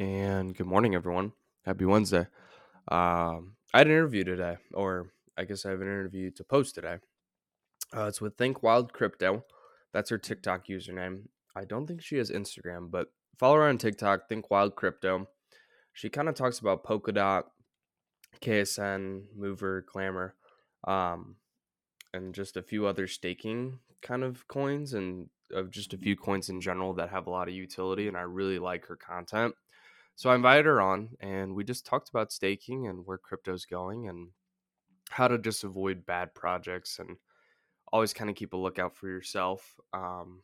and good morning, everyone. Happy Wednesday. Um, I had an interview today, or I guess I have an interview to post today. Uh, it's with Think Wild Crypto. That's her TikTok username. I don't think she has Instagram, but follow her on TikTok, Think Wild Crypto. She kind of talks about Polkadot, KSM, Mover, Glamour, um, and just a few other staking kind of coins and of just a few coins in general that have a lot of utility. And I really like her content. So I invited her on and we just talked about staking and where crypto's going and how to just avoid bad projects and always kind of keep a lookout for yourself. Um,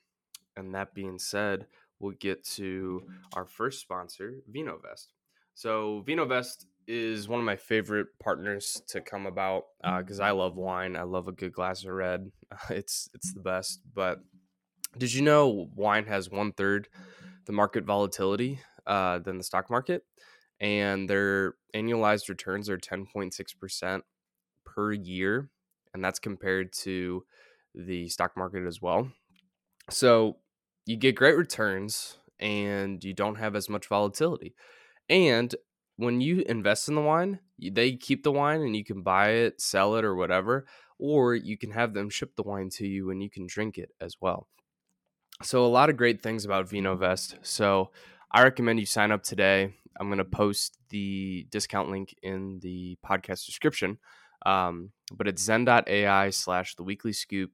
and that being said, we'll get to our first sponsor, VinoVest. So VinoVest is one of my favorite partners to come about because uh, I love wine. I love a good glass of red. It's it's the best. But did you know wine has one third the market volatility uh, than the stock market, and their annualized returns are ten point six percent per year, and that's compared to the stock market as well. So you get great returns and you don't have as much volatility. And when you invest in the wine, they keep the wine and you can buy it, sell it, or whatever, or you can have them ship the wine to you and you can drink it as well. So, a lot of great things about VinoVest. So, I recommend you sign up today. I'm going to post the discount link in the podcast description. Um, but it's zen.ai slash the weekly scoop,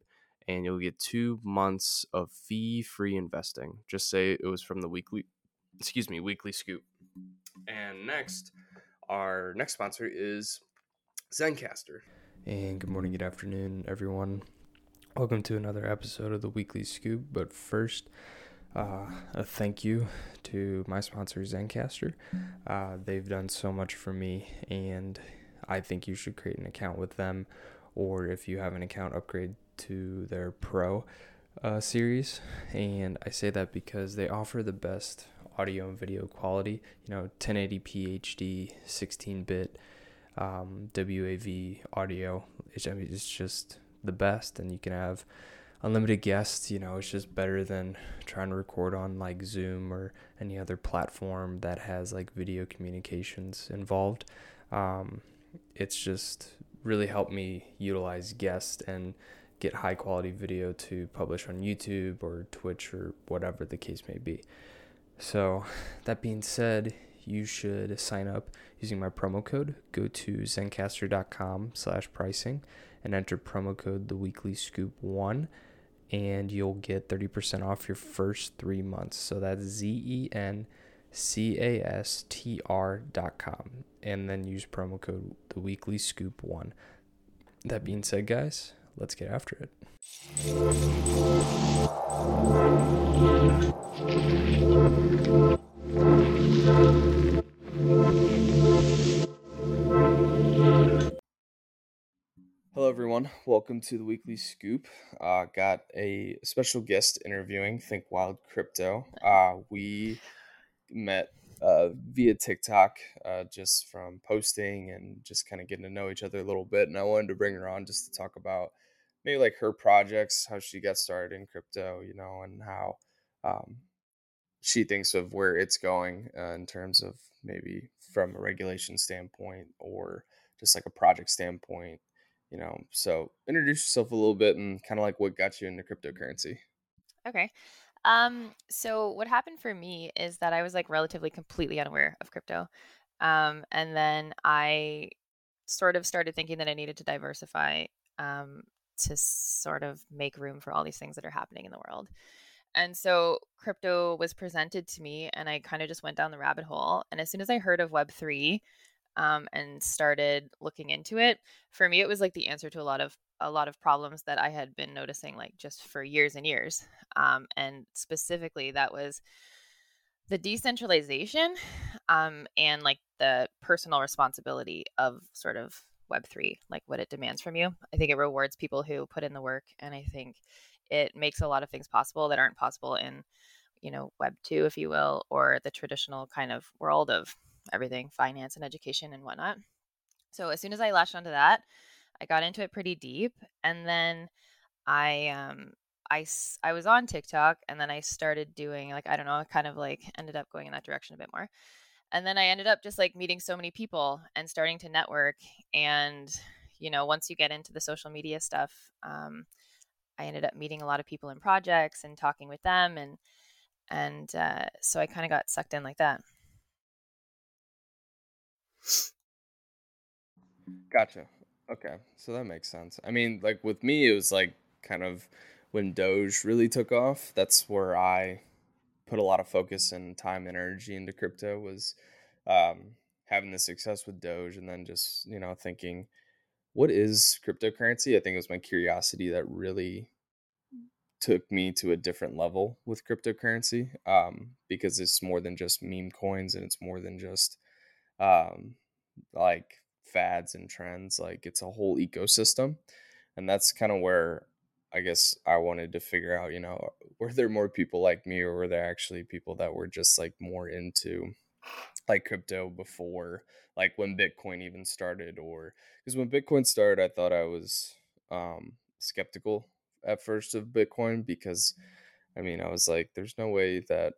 and you'll get two months of fee free investing. Just say it was from the weekly, excuse me, weekly scoop. And next, our next sponsor is Zencastr. And good morning, good afternoon, everyone. Welcome to another episode of the Weekly Scoop. But first, uh, a thank you to my sponsor, Zencastr. Uh, they've done so much for me, and I think you should create an account with them, or if you have an account, upgrade to their Pro uh, series. And I say that because they offer the best audio and video quality. You know, 1080p HD, 16 bit um, WAV audio. It's, I mean, it's just the best, and you can have unlimited guests. You know, it's just better than trying to record on like Zoom or any other platform that has like video communications involved. Um, it's just really helped me utilize guests and get high quality video to publish on YouTube or Twitch or whatever the case may be. So, that being said, you should sign up using my promo code. Go to zencastr.com slash pricing and enter promo code the weekly scoop one and you'll get 30% off your first three months. So that's Z E N C A S T R dot com. And then use promo code the weekly scoop one. That being said, guys, let's get after it. Everyone. Welcome to the Weekly Scoop. Uh, got a special guest interviewing Think Wild Crypto. Uh, we met uh, via TikTok uh, just from posting and just kind of getting to know each other a little bit. And I wanted to bring her on just to talk about maybe like her projects, how she got started in crypto, you know, and how um, she thinks of where it's going uh, in terms of maybe from a regulation standpoint or just like a project standpoint, you know. So introduce yourself a little bit and kind of like what got you into cryptocurrency. Okay. Um, so what happened for me is that I was like relatively completely unaware of crypto. Um, and then I sort of started thinking that I needed to diversify um, to sort of make room for all these things that are happening in the world. And so crypto was presented to me, and I kind of just went down the rabbit hole. And as soon as I heard of Web3 um, and started looking into it, for me, it was like the answer to a lot of a lot of problems that I had been noticing, like just for years and years. Um, and specifically, that was the decentralization um, and like the personal responsibility of sort of Web3, like what it demands from you. I think it rewards people who put in the work. And I think it makes a lot of things possible that aren't possible in, you know, Web2, if you will, or the traditional kind of world of everything, finance and education and whatnot. So as soon as I latched onto that, I got into it pretty deep. And then I, um, I, I was on TikTok and then I started doing like, I don't know, kind of like ended up going in that direction a bit more. and then I ended up just like meeting so many people and starting to network. And, you know, once you get into the social media stuff, um, I ended up meeting a lot of people in projects and talking with them. And, and uh, so I kind of got sucked in like that. Gotcha. Okay. So that makes sense. I mean, like with me, it was like kind of when Doge really took off. That's where I put a lot of focus and time and energy into crypto was um, having the success with Doge and then just, you know, thinking, what is cryptocurrency? I think it was my curiosity that really took me to a different level with cryptocurrency um, because it's more than just meme coins and it's more than just um, like fads and trends. Like it's a whole ecosystem. And that's kind of where I guess I wanted to figure out, you know, were there more people like me or were there actually people that were just like more into like crypto before like when Bitcoin even started or because when Bitcoin started I thought I was um skeptical at first of Bitcoin because I mean I was like there's no way that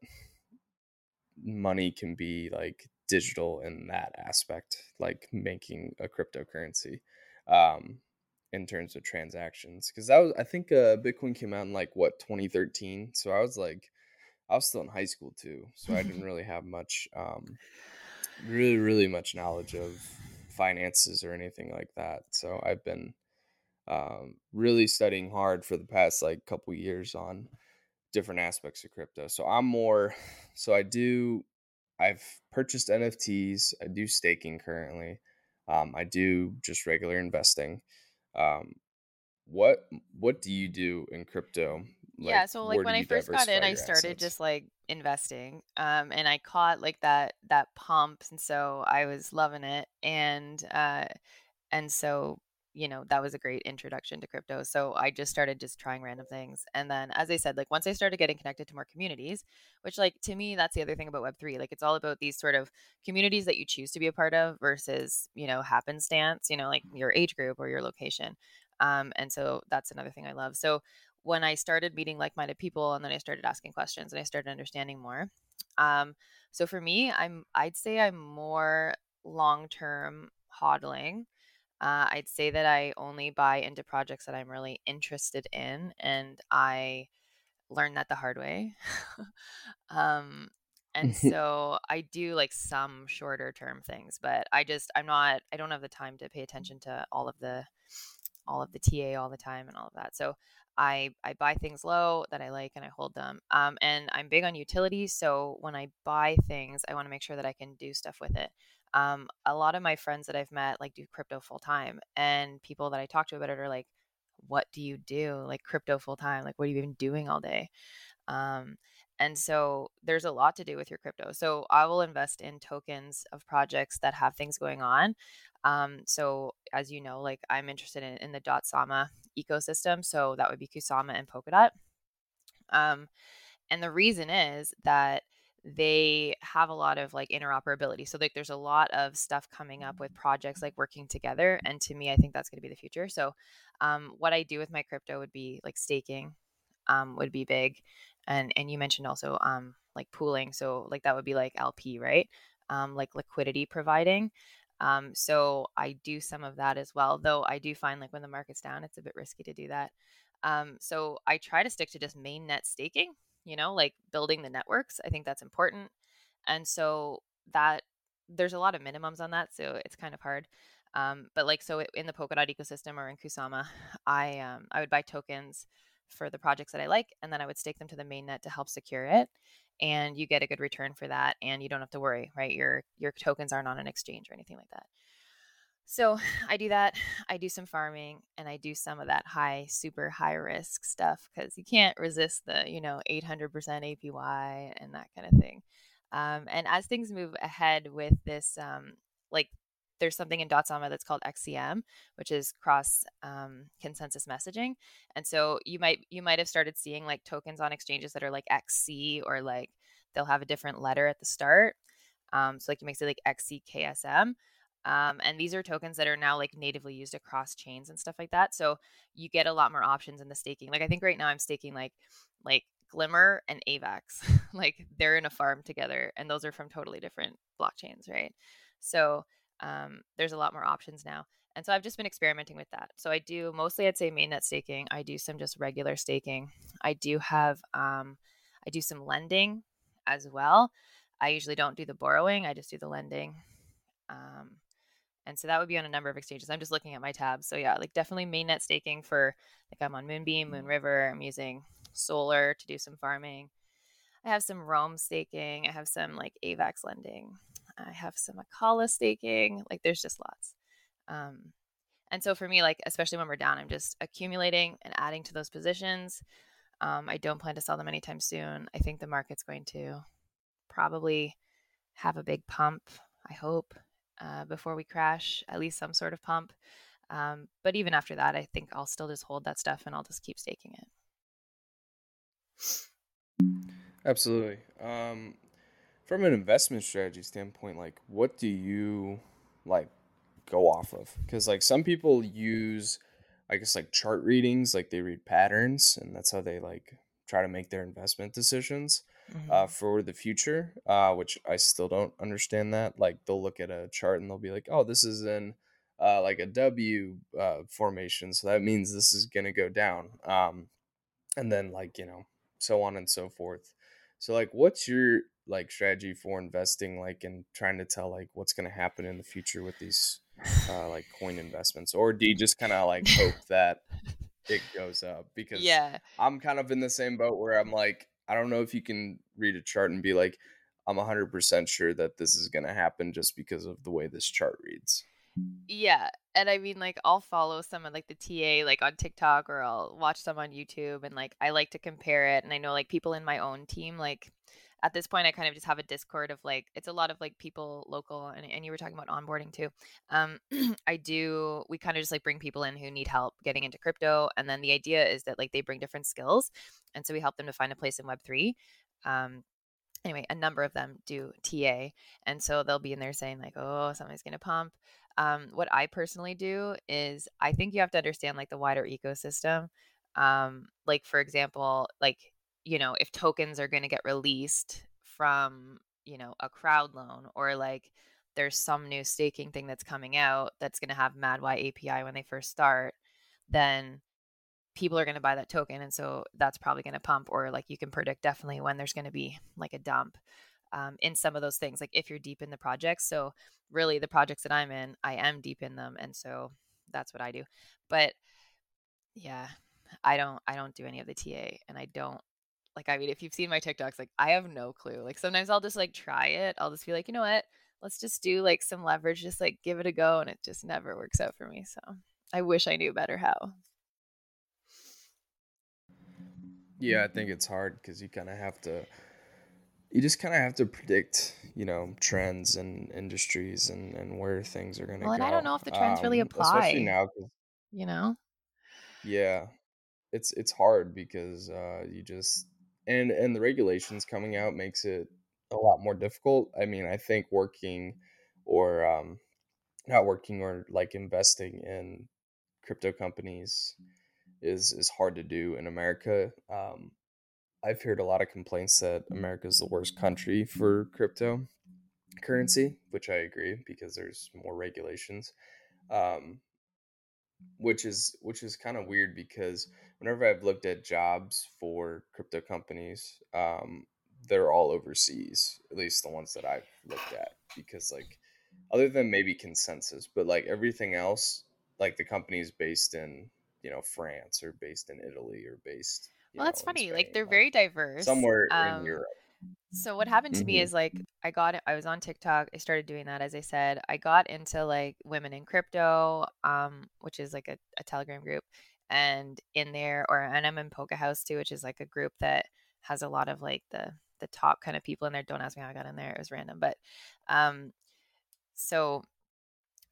money can be like digital in that aspect like making a cryptocurrency um in terms of transactions because that was i think uh, bitcoin came out in like what 2013 so i was like i was still in high school too so i didn't really have much um really really much knowledge of finances or anything like that so i've been um really studying hard for the past like couple years on different aspects of crypto so i'm more so i do i've purchased nfts i do staking currently um, i do just regular investing um, what what do you do in crypto? Like, yeah, so like when I first got in, I started assets? just like investing, um, and I caught like that that pump, and so I was loving it, and uh, and so you know that was a great introduction to crypto so i just started just trying random things and then as i said like once i started getting connected to more communities which like to me that's the other thing about web3 like it's all about these sort of communities that you choose to be a part of versus you know happenstance you know like your age group or your location um, and so that's another thing i love so when i started meeting like-minded people and then i started asking questions and i started understanding more um, so for me i'm i'd say i'm more long-term hodling uh, I'd say that I only buy into projects that I'm really interested in, and I learned that the hard way. um, and so I do like some shorter term things, but I just I'm not I don't have the time to pay attention to all of the all of the TA all the time and all of that. So I I buy things low that I like and I hold them. Um, and I'm big on utilities, so when I buy things, I want to make sure that I can do stuff with it um, a lot of my friends that I've met like do crypto full time, and people that I talk to about it are like, "What do you do? Like crypto full time? Like what are you even doing all day?" Um, and so there's a lot to do with your crypto. So I will invest in tokens of projects that have things going on. Um, so as you know, like I'm interested in, in the Dotsama ecosystem. So that would be Kusama and Polkadot. Um, and the reason is that they have a lot of like interoperability. So like there's a lot of stuff coming up with projects like working together. And to me, I think that's going to be the future. So um, what I do with my crypto would be like staking um, would be big. And and you mentioned also um, like pooling. So like that would be like LP, right? Um, like liquidity providing. Um, so I do some of that as well, though I do find like when the market's down, it's a bit risky to do that. Um, so I try to stick to just main net staking you know, like building the networks. I think that's important. And so that there's a lot of minimums on that, so it's kind of hard. Um, but like so in the Polkadot ecosystem or in Kusama, I um, I would buy tokens for the projects that I like, and then I would stake them to the mainnet to help secure it. And you get a good return for that, and you don't have to worry, right? Your your tokens aren't on an exchange or anything like that. So I do that. I do some farming and I do some of that high, super high risk stuff because you can't resist the, you know, 800% APY and that kind of thing. Um, and as things move ahead with this, um, like there's something in Dotsama that's called XCM, which is cross um, consensus messaging. And so you might you might have started seeing like tokens on exchanges that are like XC or like they'll have a different letter at the start. Um, so like you might say like XCKSM. Um, and these are tokens that are now like natively used across chains and stuff like that. So you get a lot more options in the staking. Like I think right now I'm staking like like Glimmer and AVAX. like they're in a farm together, and those are from totally different blockchains, right? So um, there's a lot more options now. And so I've just been experimenting with that. So I do mostly, I'd say, mainnet staking. I do some just regular staking. I do have, um, I do some lending as well. I usually don't do the borrowing. I just do the lending. Um, and so that would be on a number of exchanges. I'm just looking at my tabs. So yeah, like definitely mainnet staking for like I'm on Moonbeam, Moonriver. I'm using Solar to do some farming. I have some Roam staking. I have some like AVAX lending. I have some Acala staking. Like there's just lots. Um, and so for me, like especially when we're down, I'm just accumulating and adding to those positions. Um, I don't plan to sell them anytime soon. I think the market's going to probably have a big pump. I hope uh, before we crash, at least some sort of pump. Um, but even after that, I think I'll still just hold that stuff and I'll just keep staking it. Absolutely. Um, from an investment strategy standpoint, like what do you like go off of? Because like some people use, I guess like chart readings, like they read patterns, and that's how they like try to make their investment decisions mm-hmm. uh, for the future, uh, which I still don't understand that. Like they'll look at a chart and they'll be like, oh, this is in uh, like a W uh, formation, so that means this is gonna go down. Um, and then like you know so on and so forth. So like, what's your like strategy for investing, like and trying to tell like what's gonna happen in the future with these uh, like coin investments, or do you just kind of like hope that it goes up? Because yeah, I'm kind of in the same boat where I'm like, I don't know if you can read a chart and be like, I'm 100% sure that this is going to happen just because of the way this chart reads. Yeah. And I mean, like, I'll follow someone like the TA, like on TikTok, or I'll watch some on YouTube. And like, I like to compare it. And I know, like, people in my own team, like, at this point, I kind of just have a Discord of like, it's a lot of like people local. And, and you were talking about onboarding too. Um, I do, we kind of just like bring people in who need help getting into crypto. And then the idea is that like they bring different skills. And so we help them to find a place in Web3. Um, anyway, a number of them do TA. And so they'll be in there saying, like, oh, something's going to pump. Um, what I personally do is I think you have to understand like the wider ecosystem. Um, like, for example, like, you know, if tokens are going to get released from, you know, a crowd loan or like, there's some new staking thing that's coming out that's going to have MadY APY when they first start, then people are going to buy that token and so that's probably going to pump or like you can predict definitely when there's going to be like a dump um, in some of those things like if you're deep in the projects. So really the projects that i'm in i am deep in them and so that's what i do. But yeah i don't i don't do any of the ta and i don't like i mean if you've seen my tiktoks like i have no clue like sometimes i'll just like try it i'll just be like you know what let's just do like some leverage just like give it a go and it just never works out for me so i wish i knew better how yeah, I think it's hard because you kind of have to, you just kind of have to predict, you know, trends and industries and, and where things are going to well, go. and I don't know if the trends um, really apply. Especially now, you know. Yeah, it's it's hard because uh, you just and and the regulations coming out makes it a lot more difficult. I mean, I think working or um, not working or like investing in crypto companies is is hard to do in America. Um, I've heard a lot of complaints that America is the worst country for crypto currency, which I agree because there's more regulations. Um, which is which is kind of weird because whenever I've looked at jobs for crypto companies, um, they're all overseas. At least the ones that I've looked at, because like other than maybe ConsenSys, but like everything else, like the company is based in you know France or based in Italy or based. well, that's funny. Spain, like they're like very diverse. Somewhere um, in Europe. So what happened to mm-hmm. me is like I got I was on TikTok. I started doing that as I said. I got into like women in crypto, um, which is like a, a Telegram group, and in there, or and I'm in Polka House too, which is like a group that has a lot of like the the top kind of people in there. Don't ask me how I got in there; it was random. But um, so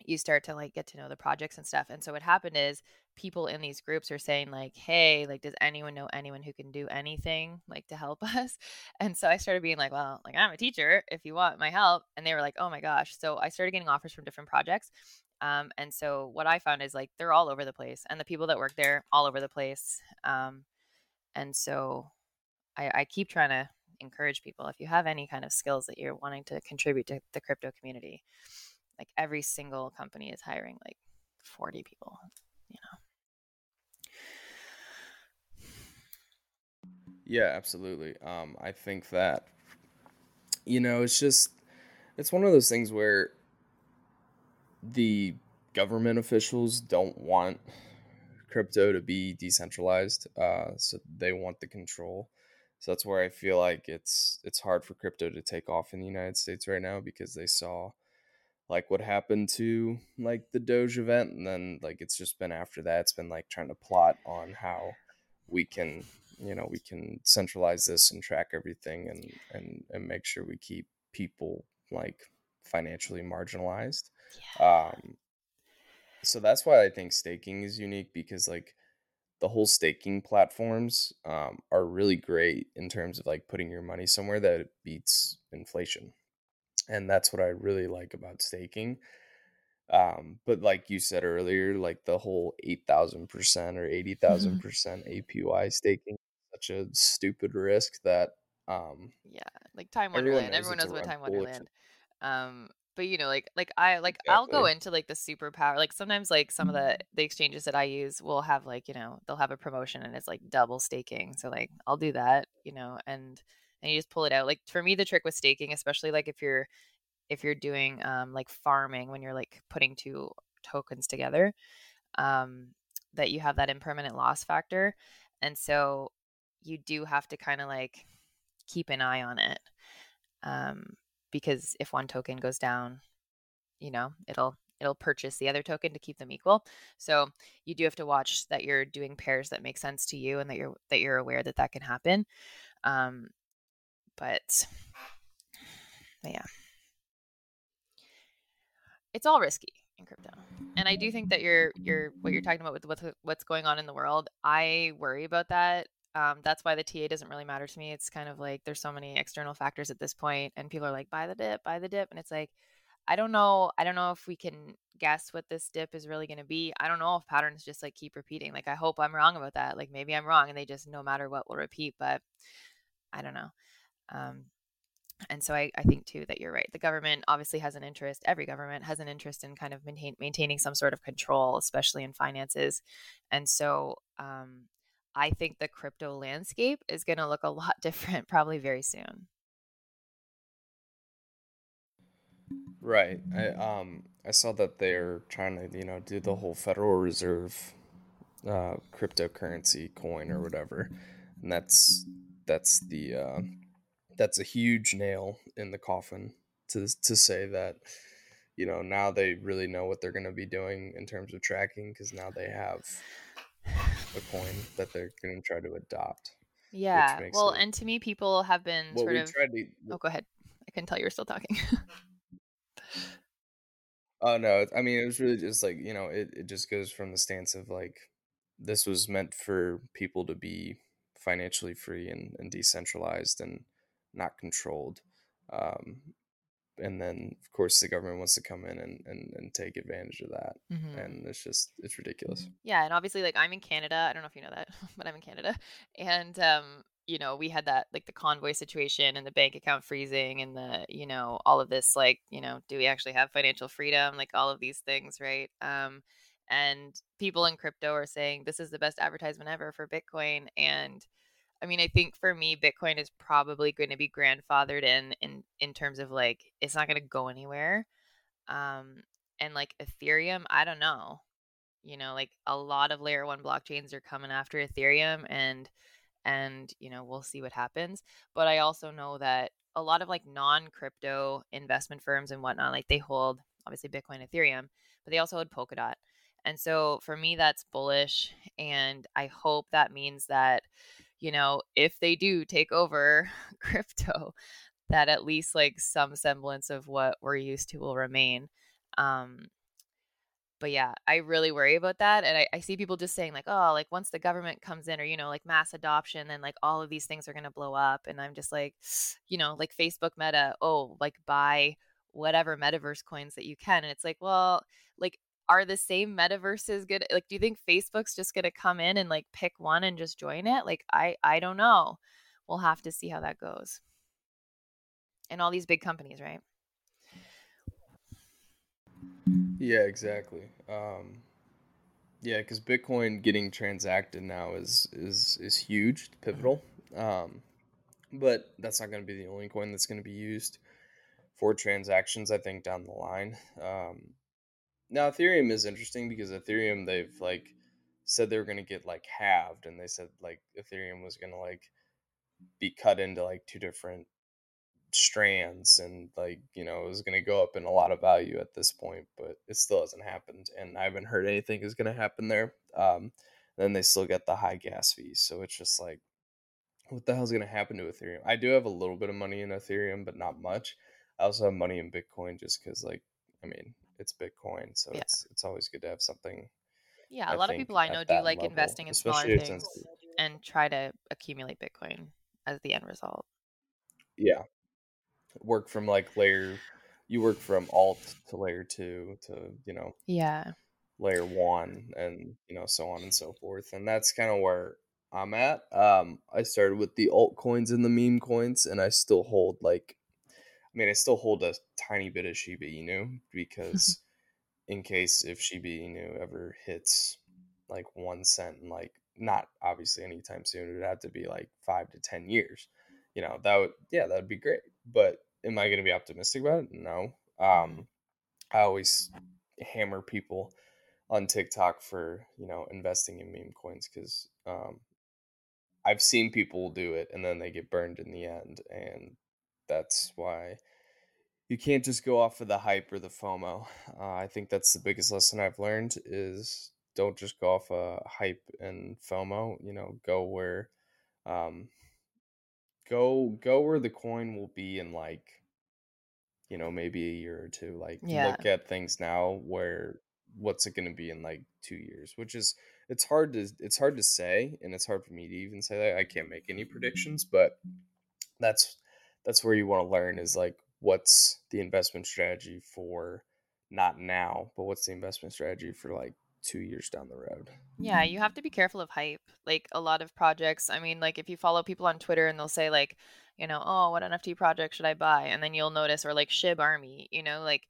you start to like get to know the projects and stuff. And so what happened is people in these groups are saying like, "Hey, like does anyone know anyone who can do anything like to help us?" And so I started being like, "Well, like I'm a teacher if you want my help." And they were like, "Oh my gosh." So I started getting offers from different projects. Um, and so what I found is like they're all over the place and the people that work there all over the place. Um, and so I, I keep trying to encourage people if you have any kind of skills that you're wanting to contribute to the crypto community like every single company is hiring like 40 people you know? Yeah absolutely. Um i think that you know it's just it's one of those things where the government officials don't want crypto to be decentralized uh so they want the control. So that's where I feel like it's it's hard for crypto to take off in the United States right now because they saw like what happened to like the Doge event and then like it's just been after that it's been like trying to plot on how we can you know we can centralize this and track everything and and and make sure we keep people like financially marginalized. Yeah. Um so that's why I think staking is unique because like the whole staking platforms um, are really great in terms of like putting your money somewhere that beats inflation and that's what i really like about staking um, but like you said earlier like the whole 8000% or 80000% apy staking such a stupid risk that um yeah like time wonderland everyone knows, everyone knows about time wonderland um but you know like like i like exactly. i'll go into like the superpower like sometimes like some of the mm-hmm. the exchanges that i use will have like you know they'll have a promotion and it's like double staking so like i'll do that you know and and you just pull it out like for me the trick with staking especially like if you're if you're doing um like farming when you're like putting two tokens together um that you have that impermanent loss factor and so you do have to kind of like keep an eye on it um because if one token goes down, you know, it'll it'll purchase the other token to keep them equal. So you do have to watch that you're doing pairs that make sense to you and that you're that you're aware that that can happen. Um, but, but yeah, it's all risky in crypto, and I do think that you're you're what you're talking about with what's what's going on in the world. I worry about that um, that's why the TA doesn't really matter to me. It's kind of like there's so many external factors at this point, and people are like, buy the dip, buy the dip. And it's like, I don't know. I don't know if we can guess what this dip is really going to be. I don't know if patterns just like keep repeating. Like, I hope I'm wrong about that. Like, maybe I'm wrong and they just no matter what will repeat, but I don't know. Um, and so I, I think too that you're right. The government obviously has an interest. Every government has an interest in kind of maintain, maintaining some sort of control, especially in finances. And so um, I think the crypto landscape is going to look a lot different probably very soon. Right. I um I saw that they're trying to, you know, do the whole Federal Reserve uh cryptocurrency coin or whatever. And that's that's the uh that's a huge nail in the coffin to to say that you know, now they really know what they're going to be doing in terms of tracking because now they have a coin that they're going to try to adopt. Yeah. Well, it, and to me, people have been well, sort of. To, oh, go ahead. I can tell you're still talking. oh no! I mean, it was really just like you know, it it just goes from the stance of like this was meant for people to be financially free and, and decentralized and not controlled. Um, and then of course the government wants to come in and, and, and take advantage of that mm-hmm. and it's just it's ridiculous yeah and obviously like i'm in canada i don't know if you know that but i'm in canada and um you know we had that like the convoy situation and the bank account freezing and the you know all of this like you know do we actually have financial freedom like all of these things right um and people in crypto are saying this is the best advertisement ever for bitcoin and I mean, I think for me, Bitcoin is probably going to be grandfathered in in in terms of like it's not going to go anywhere. Um, and like Ethereum, I don't know. You know, like a lot of layer one blockchains are coming after Ethereum, and and you know we'll see what happens. But I also know that a lot of like non crypto investment firms and whatnot, like they hold obviously Bitcoin, Ethereum, but they also hold Polkadot. And so for me, that's bullish. And I hope that means that you know, if they do take over crypto, that at least like some semblance of what we're used to will remain. Um, but yeah, I really worry about that. And I, I, see people just saying, like, oh, like once the government comes in or, you know, like mass adoption, then like all of these things are going to blow up. And I'm just like, you know, like Facebook Meta, oh, like buy whatever metaverse coins that you can. And it's like, well, like are the same metaverses good like do you think facebook's just going to come in and like pick one and just join it like i i don't know we'll have to see how that goes. And all these big companies, right? Yeah, exactly. Um, yeah, because Bitcoin getting transacted now is is is huge, pivotal. Um, but that's not going to be the only coin that's going to be used for transactions. I think down the line. Um, now Ethereum is interesting because Ethereum they've like said they were going to get like halved, and they said like Ethereum was going to like be cut into like two different strands and like you know it was going to go up in a lot of value at this point but it still hasn't happened and i haven't heard anything is going to happen there. Um then they still get the high gas fees so it's just like what the hell's going to happen to ethereum? I do have a little bit of money in ethereum but not much. I also have money in bitcoin just because like i mean it's bitcoin so yeah. it's it's always good to have something yeah a I lot of people i know do like level, investing in smaller things and try to accumulate bitcoin as the end result. Yeah. Work from like layer you work from alt to layer two to you know yeah. layer one and you know so on and so forth and that's kind of where i'm at. Um i started with the altcoins and the meme coins and i still hold like i mean i still hold a tiny bit of shiba inu because in case if shiba inu ever hits like one cent and like not obviously anytime soon it would have to be like five to ten years you know that would yeah that would be great but am i going to be optimistic about it? No. Um i always hammer people on tiktok for you know investing in meme coins because um i've seen people do it and then they get burned in the end and that's why you can't just go off of the hype or the fomo uh, i think that's the biggest lesson i've learned is don't just go off a uh, hype and fomo you know go where um go go where the coin will be in like you know maybe a year or two like yeah. look at things now where what's it going to be in like 2 years which is it's hard to it's hard to say and it's hard for me to even say that I can't make any predictions but that's that's where you want to learn is like what's the investment strategy for not now but what's the investment strategy for like two years down the road. Yeah, you have to be careful of hype. Like a lot of projects, I mean, like if you follow people on Twitter and they'll say like, you know, oh, what NFT project should I buy? And then you'll notice, or like Shib Army, you know, like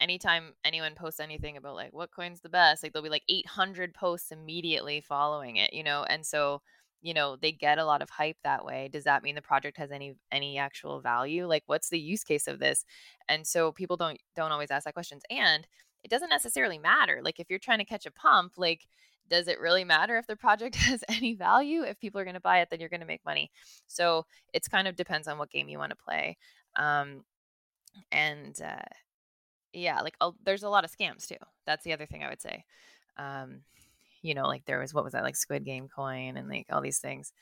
anytime anyone posts anything about like what coin's the best, like there'll be like 800 posts immediately following it, you know, and so you know they get a lot of hype that way does that mean the project has any any actual value like what's the use case of this and so people don't don't always ask that questions and it doesn't necessarily matter. Like if you're trying to catch a pump, like does it really matter if the project has any value? If people are going to buy it, then you're going to make money. So it's kind of depends on what game you want to play. Um, and uh, yeah, like uh, there's a lot of scams too. That's the other thing I would say. Um, you know, like there was what was that like Squid Game coin and like all these things.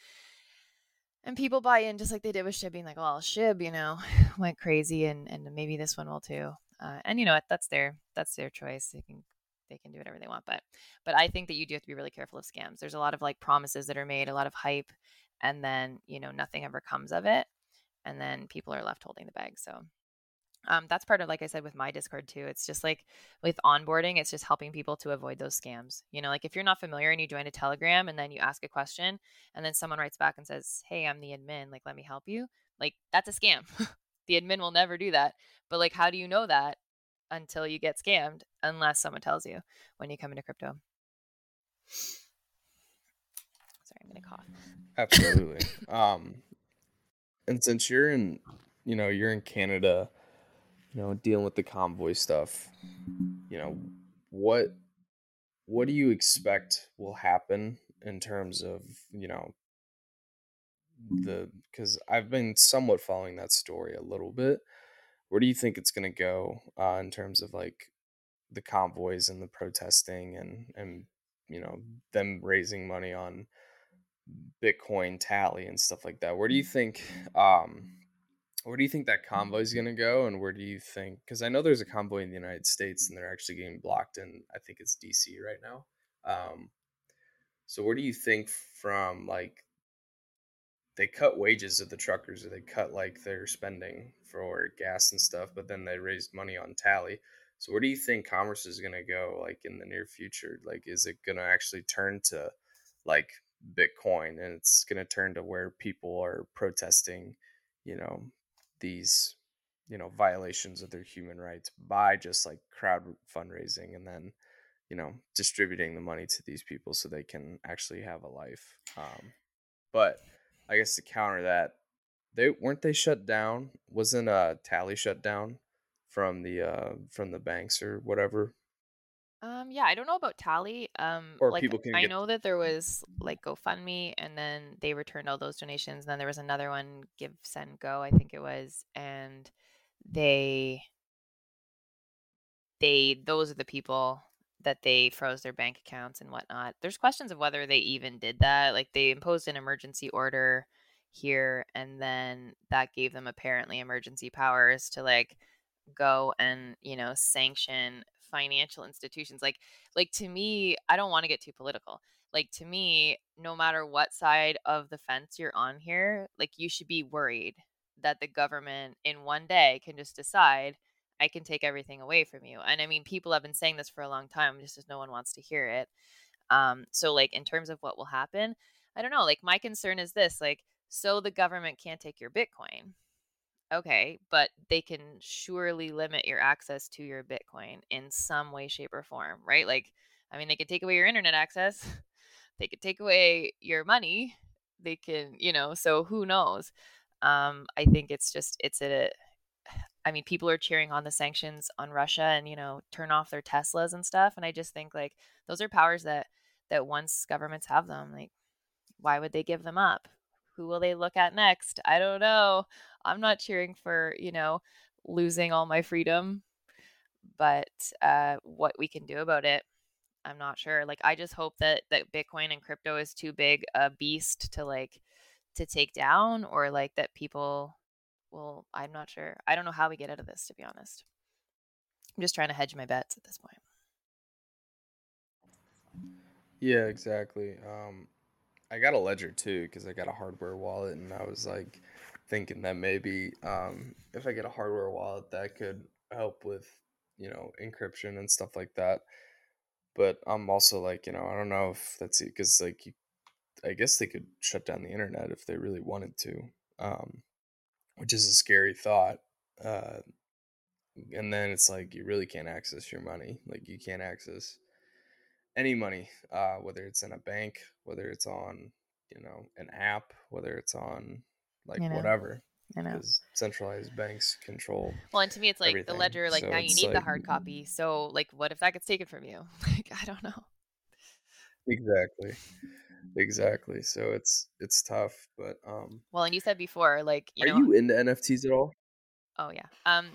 And people buy in just like they did with Shib being like, well, Shib, you know, went crazy and and maybe this one will too. Uh, and you know what that's their that's their choice. They can they can do whatever they want but but i think that you do have to be really careful of scams. There's a lot of like promises that are made a lot of hype and then you know nothing ever comes of it and then people are left holding the bag so um, that's part of like i said with my discord too it's just like with onboarding it's just helping people to avoid those scams you know like if you're not familiar and you join a telegram and then you ask a question and then someone writes back and says hey i'm the admin like let me help you like that's a scam the admin will never do that but like, how do you know that until you get scammed? Unless someone tells you when you come into crypto. Sorry, I'm gonna cough. Absolutely. um, and since you're in, you know, you're in Canada, you know, dealing with the convoy stuff, you know, what what do you expect will happen in terms of you know the because I've been somewhat following that story a little bit where do you think it's going to go uh, in terms of like the convoys and the protesting and and you know them raising money on Bitcoin tally and stuff like that? Where do you think um, where do you think that convoy is going to go, and where do you think? Because I know there's a convoy in the United States, and they're actually getting blocked in I think it's DC right now. Um, so where do you think from like they cut wages of the truckers or they cut like their spending for gas and stuff but then they raised money on tally so where do you think commerce is going to go like in the near future like is it going to actually turn to like Bitcoin, and it's going to turn to where people are protesting, you know, these, you know, violations of their human rights by just like crowd fundraising and then, you know, distributing the money to these people so they can actually have a life. Um, but I guess to counter that, they weren't they shut down? Wasn't uh Tally shut down from the uh from the banks or whatever? Um, yeah, I don't know about Tally. Um, Or like people can I get know that there was like GoFundMe, and then they returned all those donations. And then there was another one, Give, Send, Go, I think it was, and they they those are the people that they froze their bank accounts and whatnot. There's questions of whether they even did that. Like they imposed an emergency order here, and then that gave them apparently emergency powers to like go and you know sanction financial institutions like like to me i don't want to get too political like to me no matter what side of the fence you're on here like you should be worried that the government in one day can just decide i can take everything away from you. And i mean people have been saying this for a long time just as no one wants to hear it. Um so like in terms of what will happen i don't know like my concern is this like so the government can't take your bitcoin Okay, but they can surely limit your access to your Bitcoin in some way, shape, or form, right? Like, I mean, they could take away your internet access, they could take away your money, they can, you know, so who knows? Um, I think it's just, it's a, I mean, people are cheering on the sanctions on Russia and, you know, turn off their Teslas and stuff. And I just think like those are powers that, that once governments have them, like, why would they give them up? Who will they look at next? I don't know. I'm not cheering for, you know, losing all my freedom, but uh, what we can do about it, I'm not sure. Like, I just hope that that Bitcoin and crypto is too big a beast to like to take down, or like that people will. I'm not sure. I don't know how we get out of this, to be honest. I'm just trying to hedge my bets at this point. Yeah, exactly. Um, I got a ledger too because I got a hardware wallet, and I was like thinking that maybe um, if I get a hardware wallet, that could help with you know encryption and stuff like that. But I'm also like, you know, I don't know if that's because like, you, I guess they could shut down the internet if they really wanted to, um, which is a scary thought. Uh, and then it's like you really can't access your money. Like you can't access any money, uh, whether it's in a bank, whether it's on, you know, an app, whether it's on like You know, whatever, I know. centralized banks control Well, and to me, it's like the ledger. Like So now, you it's need the hard copy. So, like, what if that gets taken from you? Like, I don't know. exactly, exactly. So it's it's tough, but um, Well, and you said before, like, you are know, you into NFTs at all? oh yeah. Um,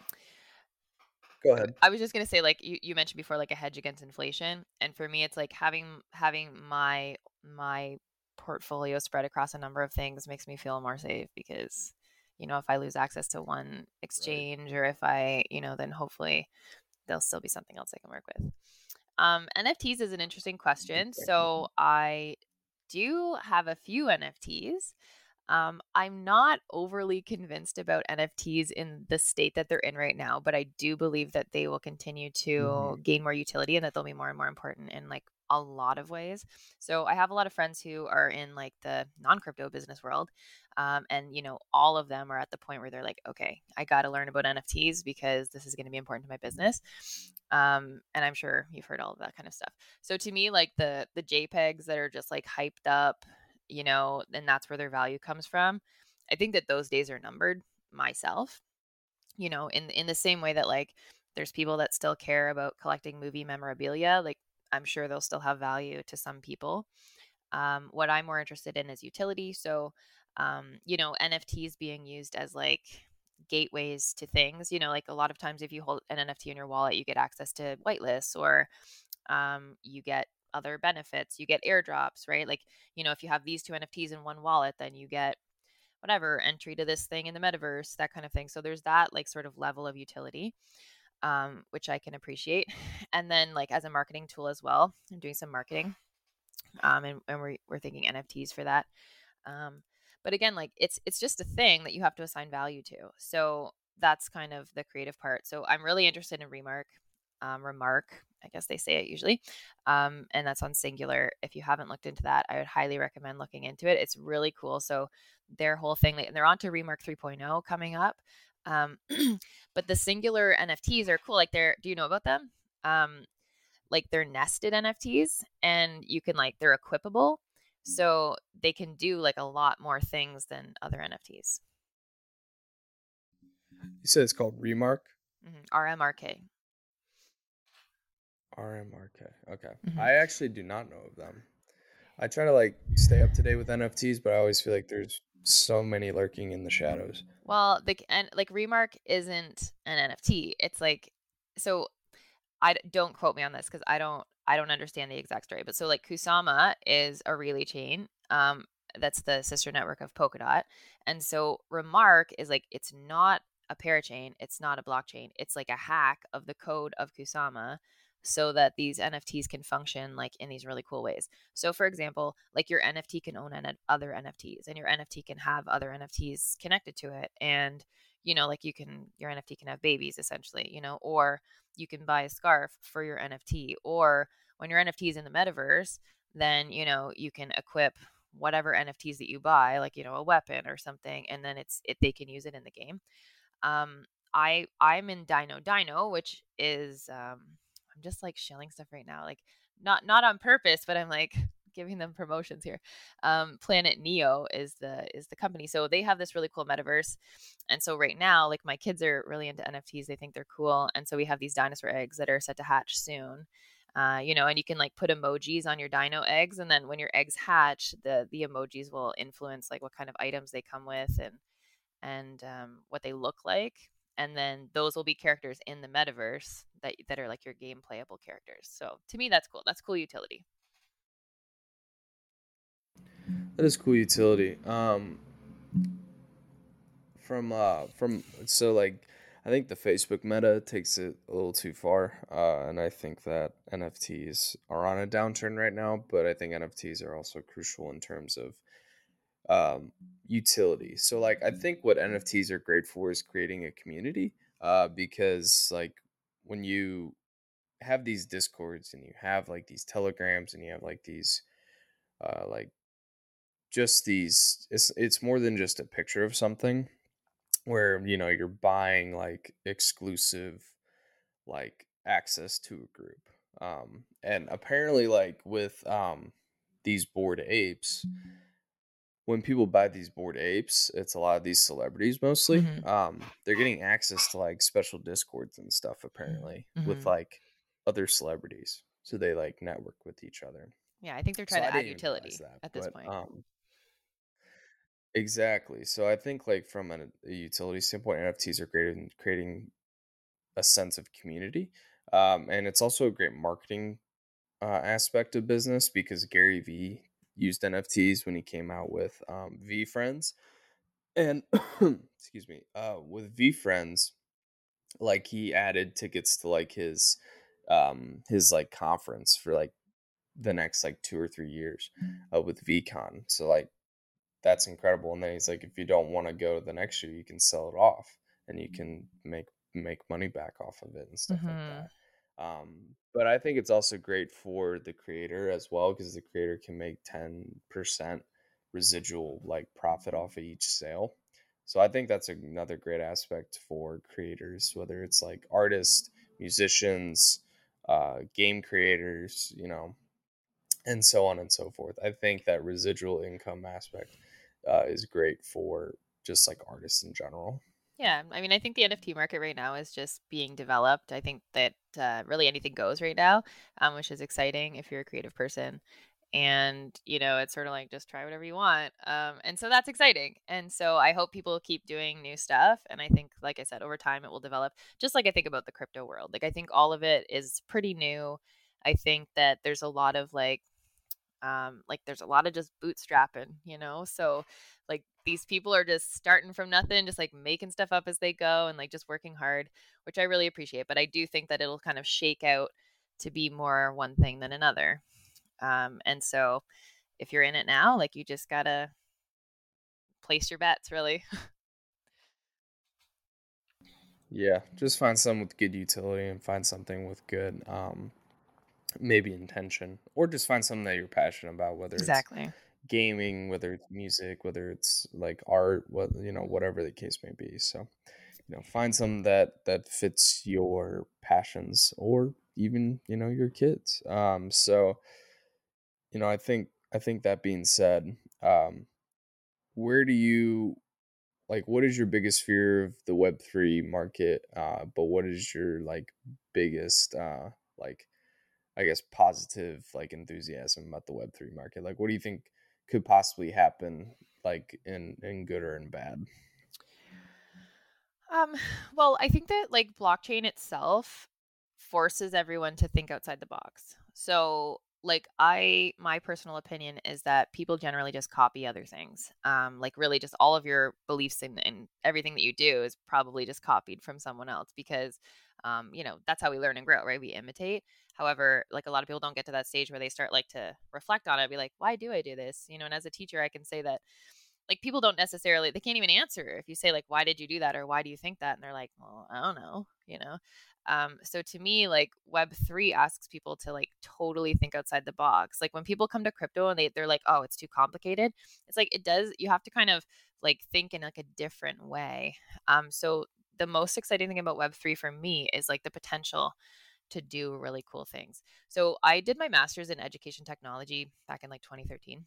Go ahead. I was just gonna say, like you, you mentioned before, like a hedge against inflation, and for me, it's like having having my my portfolio spread across a number of things makes me feel more safe because, you know, if I lose access to one Right. exchange or if I, you know, then hopefully there'll still be something else I can work with. Um, NFTs is an interesting question. So I do have a few NFTs. Um, I'm not overly convinced about NFTs in the state that they're in right now, but I do believe that they will continue to gain more utility and that they'll be more and more important in like a lot of ways. So I have a lot of friends who are in like the non-crypto business world. Um, and you know, all of them are at the point where they're like, okay, I got to learn about NFTs because this is going to be important to my business. Um, and I'm sure you've heard all of that kind of stuff. So to me, like the the JPEGs that are just like hyped up, you know, and that's where their value comes from. I think that those days are numbered myself. You know, in in the same way that like there's people that still care about collecting movie memorabilia, like I'm sure they'll still have value to some people. Um, what I'm more interested in is utility. So, um, you know, NFTs being used as like gateways to things. You know, like a lot of times if you hold an NFT in your wallet, you get access to whitelists or um, you get other benefits. You get airdrops, right? Like, you know, if you have these two NFTs in one wallet, then you get whatever entry to this thing in the metaverse, that kind of thing. So there's that like sort of level of utility, um, which I can appreciate. And then like as a marketing tool as well, I'm doing some marketing, um, and, and we're we're thinking NFTs for that. Um, but again, like it's it's just a thing that you have to assign value to. So that's kind of the creative part. So I'm really interested in Remark. um, Remark. I guess they say it usually. Um, and that's on Singular. If you haven't looked into that, I would highly recommend looking into it. It's really cool. So their whole thing, and they're on to Remark 3.0 coming up. Um, but the Singular NFTs are cool. Like they're, do you know about them? Um, like they're nested NFTs and you can like, they're equipable. So they can do like a lot more things than other NFTs. You said it's called Remark? Mm-hmm. RMRK. RMRK. Okay. Mm-hmm. I actually do not know of them. I try to like stay up to date with NFTs, but I always feel like there's so many lurking in the shadows. Well, the and like Remark isn't an NFT. It's like so I don't quote me on this cuz I don't I don't understand the exact story. But so like Kusama is a relay chain. Um that's the sister network of Polkadot. And so Remark is like it's not a parachain, it's not a blockchain. It's like a hack of the code of Kusama so that these NFTs can function like in these really cool ways. So for example, like your NFT can own an- other NFTs and your NFT can have other NFTs connected to it and you know like you can your NFT can have babies essentially, you know, or you can buy a scarf for your NFT or when your NFT is in the metaverse, then you know you can equip whatever NFTs that you buy, like you know a weapon or something, and then it's it they can use it in the game. Um, I I'm in Dino Dino, which is um, I'm just like shilling stuff right now, like not not on purpose, but I'm like giving them promotions here. Um, Planet Neo is the is the company, so they have this really cool metaverse, and so right now, like my kids are really into NFTs. They think they're cool, and so we have these dinosaur eggs that are set to hatch soon. Uh, you know, and you can like put emojis on your dino eggs, and then when your eggs hatch, the the emojis will influence like what kind of items they come with and and um, what they look like and then those will be characters in the metaverse that that are like your game playable characters. So to me, that's cool. That's cool utility. That is cool utility. Um, from uh, from so like, I think the Facebook meta takes it a little too far, uh, and I think that NFTs are on a downturn right now. But I think NFTs are also crucial in terms of um, utility. So like I think what NFTs are great for is creating a community uh, because like when you have these discords and you have like these telegrams and you have like these uh, like just these it's it's more than just a picture of something where you know you're buying like exclusive like access to a group um and apparently like with um these Bored Apes when people buy these Bored Apes, it's a lot of these celebrities mostly. Mm-hmm. Um, they're getting access to like special discords and stuff apparently mm-hmm. with like other celebrities, so they like network with each other. Yeah, I think they're trying so to add utility that, at this but, point. Um, exactly. So I think like from a, a, utility standpoint, NFTs are great in creating a sense of community, um, and it's also a great marketing uh, aspect of business because Gary Vee used NFTs when he came out with um, Friends, and excuse me, uh, with Friends, like he added tickets to like his um his like conference for like the next like two or three years uh, with VeeCon. So like that's incredible. And then he's like, if you don't want to go to the next year, you can sell it off and you can make make money back off of it and stuff mm-hmm. like that. Um, but I think it's also great for the creator as well because the creator can make 10% residual like profit off of each sale. So I think that's another great aspect for creators, whether it's like artists, musicians, uh, game creators, you know, and so on and so forth. I think that residual income aspect uh, is great for just like artists in general. Yeah, I mean, I think the NFT market right now is just being developed. I think that uh, really anything goes right now, um, which is exciting if you're a creative person. And you know, it's sort of like just try whatever you want, um, and so that's exciting. And so I hope people keep doing new stuff. And I think, like I said, over time it will develop. Just like I think about the crypto world, like I think all of it is pretty new. I think that there's a lot of like um, like there's a lot of just bootstrapping, you know? So like these people are just starting from nothing, just like making stuff up as they go and like just working hard, which I really appreciate. But I do think that it'll kind of shake out to be more one thing than another. Um, and so if you're in it now, like you just gotta place your bets really. Yeah, just find some with good utility and find something with good um maybe intention or just find something that you're passionate about whether it's Exactly. Gaming, whether it's music, whether it's like art, what you know, whatever the case may be. So, you know, find something that that fits your passions or even, you know, your kids. Um so, you know, I think I think that being said, um where do you like what is your biggest fear of the web3 market uh but what is your like biggest uh like i guess positive like enthusiasm about the web3 market like what do you think could possibly happen like in in good or in bad Um, well, I think that like blockchain itself forces everyone to think outside the box. So, like I my personal opinion is that people generally just copy other things. Um, like really just all of your beliefs and, and everything that you do is probably just copied from someone else because um, you know, that's how we learn and grow, right? We imitate. However, like a lot of people don't get to that stage where they start like to reflect on it, be like, why do I do this? You know, and as a teacher, I can say that like people don't necessarily they can't even answer if you say like why did you do that or why do you think that and they're like well i don't know you know um, so to me like web 3 asks people to like totally think outside the box like when people come to crypto and they, they're like oh it's too complicated it's like it does you have to kind of like think in like a different way um, so the most exciting thing about web 3 for me is like the potential to do really cool things so i did my master's in education technology back in like 2013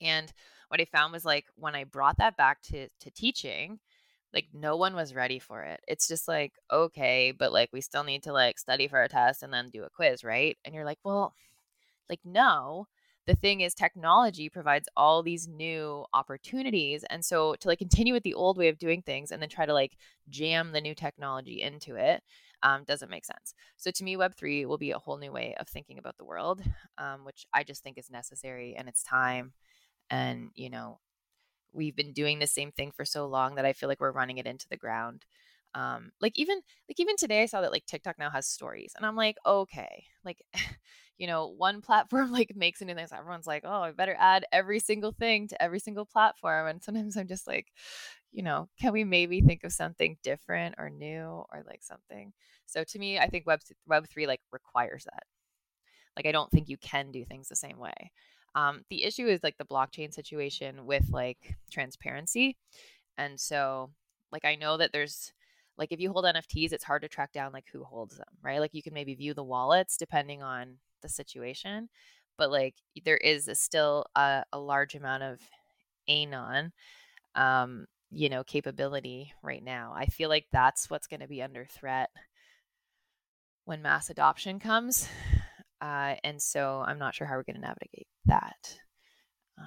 and what I found was like when I brought that back to to teaching, like no one was ready for it. It's just like, okay, but like we still need to like study for a test and then do a quiz, right? And you're like, well, like no. The thing is technology provides all these new opportunities. And so to like continue with the old way of doing things and then try to like jam the new technology into it um, doesn't make sense. So to me, Web3 will be a whole new way of thinking about the world, um, which I just think is necessary and it's time and you know we've been doing the same thing for so long that i feel like we're running it into the ground um like even like even today i saw that like tiktok now has stories and i'm like okay. Like you know one platform like makes a new thing so everyone's like oh i better add every single thing to every single platform. And sometimes i'm just like you know can we maybe think of something different or new or like something? So to me i think web web 3 like requires that. Like i don't think you can do things the same way. Um, the issue is like the blockchain situation with like transparency. And so, like, I know that there's like if you hold NFTs, it's hard to track down like who holds them, right? Like, you can maybe view the wallets depending on the situation, but like there is a still a, a large amount of anon um you know capability right now i feel like that's what's going to be under threat when mass adoption comes uh, and so I'm not sure how we're going to navigate that. Um,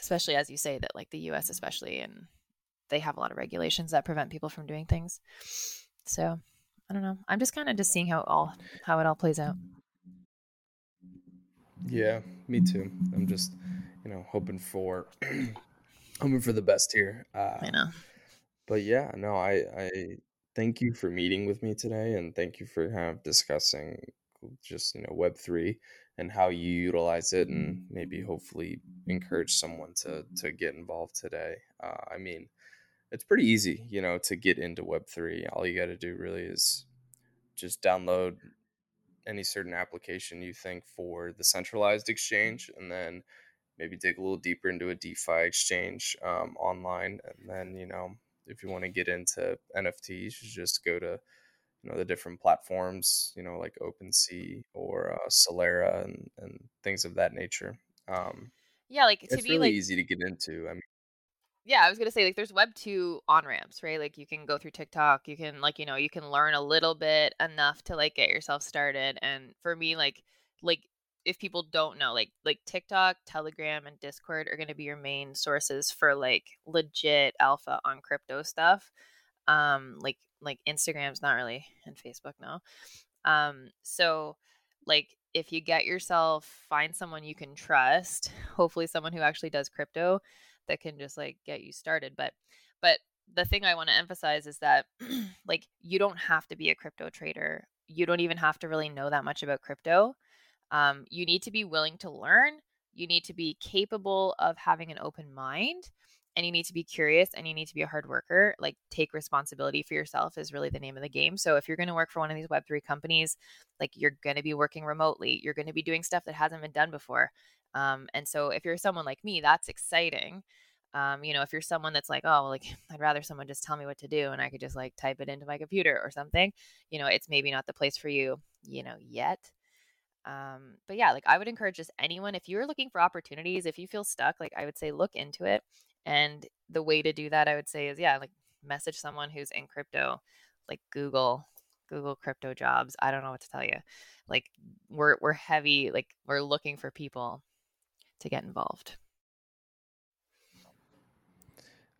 especially as you say that like the US especially and they have a lot of regulations that prevent people from doing things. So I don't know. I'm just kind of just seeing how it all how it all plays out. Yeah, me too. I'm just, you know, hoping for hoping for the best here. Uh, I know. But yeah, no, I I thank you for meeting with me today, and thank you for kind of discussing just you know web 3 and how you utilize it and maybe hopefully encourage someone to to get involved today uh, i mean it's pretty easy you know to get into web 3 all you got to do really is just download any certain application you think for the centralized exchange and then maybe dig a little deeper into a defi exchange um, online and then you know if you want to get into nfts you just go to you know the different platforms you know like OpenSea or uh, Solera and and things of that nature. Um, yeah, like to it's be really like easy to get into. I mean, yeah, I was gonna say like there's web two on ramps, right? Like you can go through TikTok, you can like you know you can learn a little bit enough to like get yourself started. And for me, like like if people don't know, like like TikTok, Telegram, and Discord are gonna be your main sources for like legit alpha on crypto stuff. Um, like like Instagram's not really and Facebook no. Um, so like if you get yourself find someone you can trust, hopefully someone who actually does crypto that can just like get you started. But but the thing I want to emphasize is that like you don't have to be a crypto trader. You don't even have to really know that much about crypto. Um, you need to be willing to learn. You need to be capable of having an open mind and you need to be curious and you need to be a hard worker. Like, take responsibility for yourself is really the name of the game. So, if you're going to work for one of these Web3 companies, like, you're going to be working remotely, you're going to be doing stuff that hasn't been done before. Um, and so, if you're someone like me, that's exciting. Um, you know, if you're someone that's like, oh, like I'd rather someone just tell me what to do and I could just like type it into my computer or something, you know, it's maybe not the place for you, you know, yet. Um, but yeah, like I would encourage just anyone if you're looking for opportunities, if you feel stuck, like I would say look into it. And the way to do that, I would say, is yeah, like message someone who's in crypto, like Google, Google crypto jobs. I don't know what to tell you. Like we're we're heavy, like we're looking for people to get involved.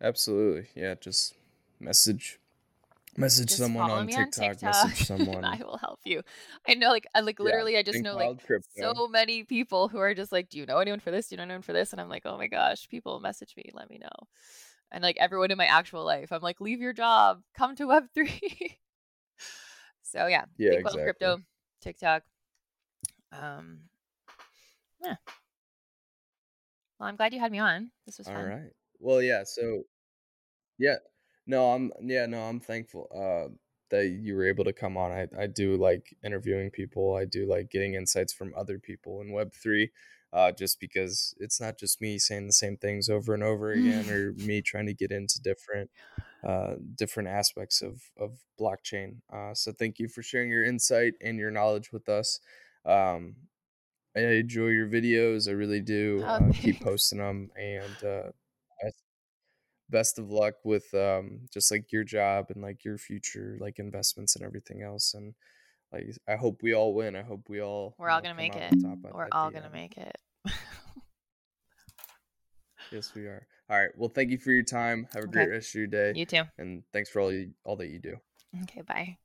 Absolutely. Yeah, just message message just someone on TikTok, on TikTok, message someone. I will help you. I know like I like literally yeah, I just know like crypto. so many people who are just like, Do you know anyone for this? Do you know anyone for this? And I'm like, Oh my gosh, people message me, let me know. And like everyone in my actual life, I'm like, leave your job, come to Web three. so yeah, yeah, exactly. crypto, TikTok. Um yeah. Well, I'm glad you had me on. This was fun. All right. Well, yeah. So, yeah. No, I'm yeah, no, I'm thankful uh, that you were able to come on. I I do like interviewing people. I do like getting insights from other people in Web three, uh, just because it's not just me saying the same things over and over again, or me trying to get into different uh, different aspects of of blockchain. Uh, so thank you for sharing your insight and your knowledge with us. Um, I enjoy your videos. I really do. Oh, uh, keep posting them, and uh, best of luck with um, just like your job and like your future like investments and everything else and like i hope we all win i hope we all we're all gonna make it we're all gonna end. make it yes we are all right well thank you for your time have a okay. great rest of your day you too and thanks for all you, all that you do okay bye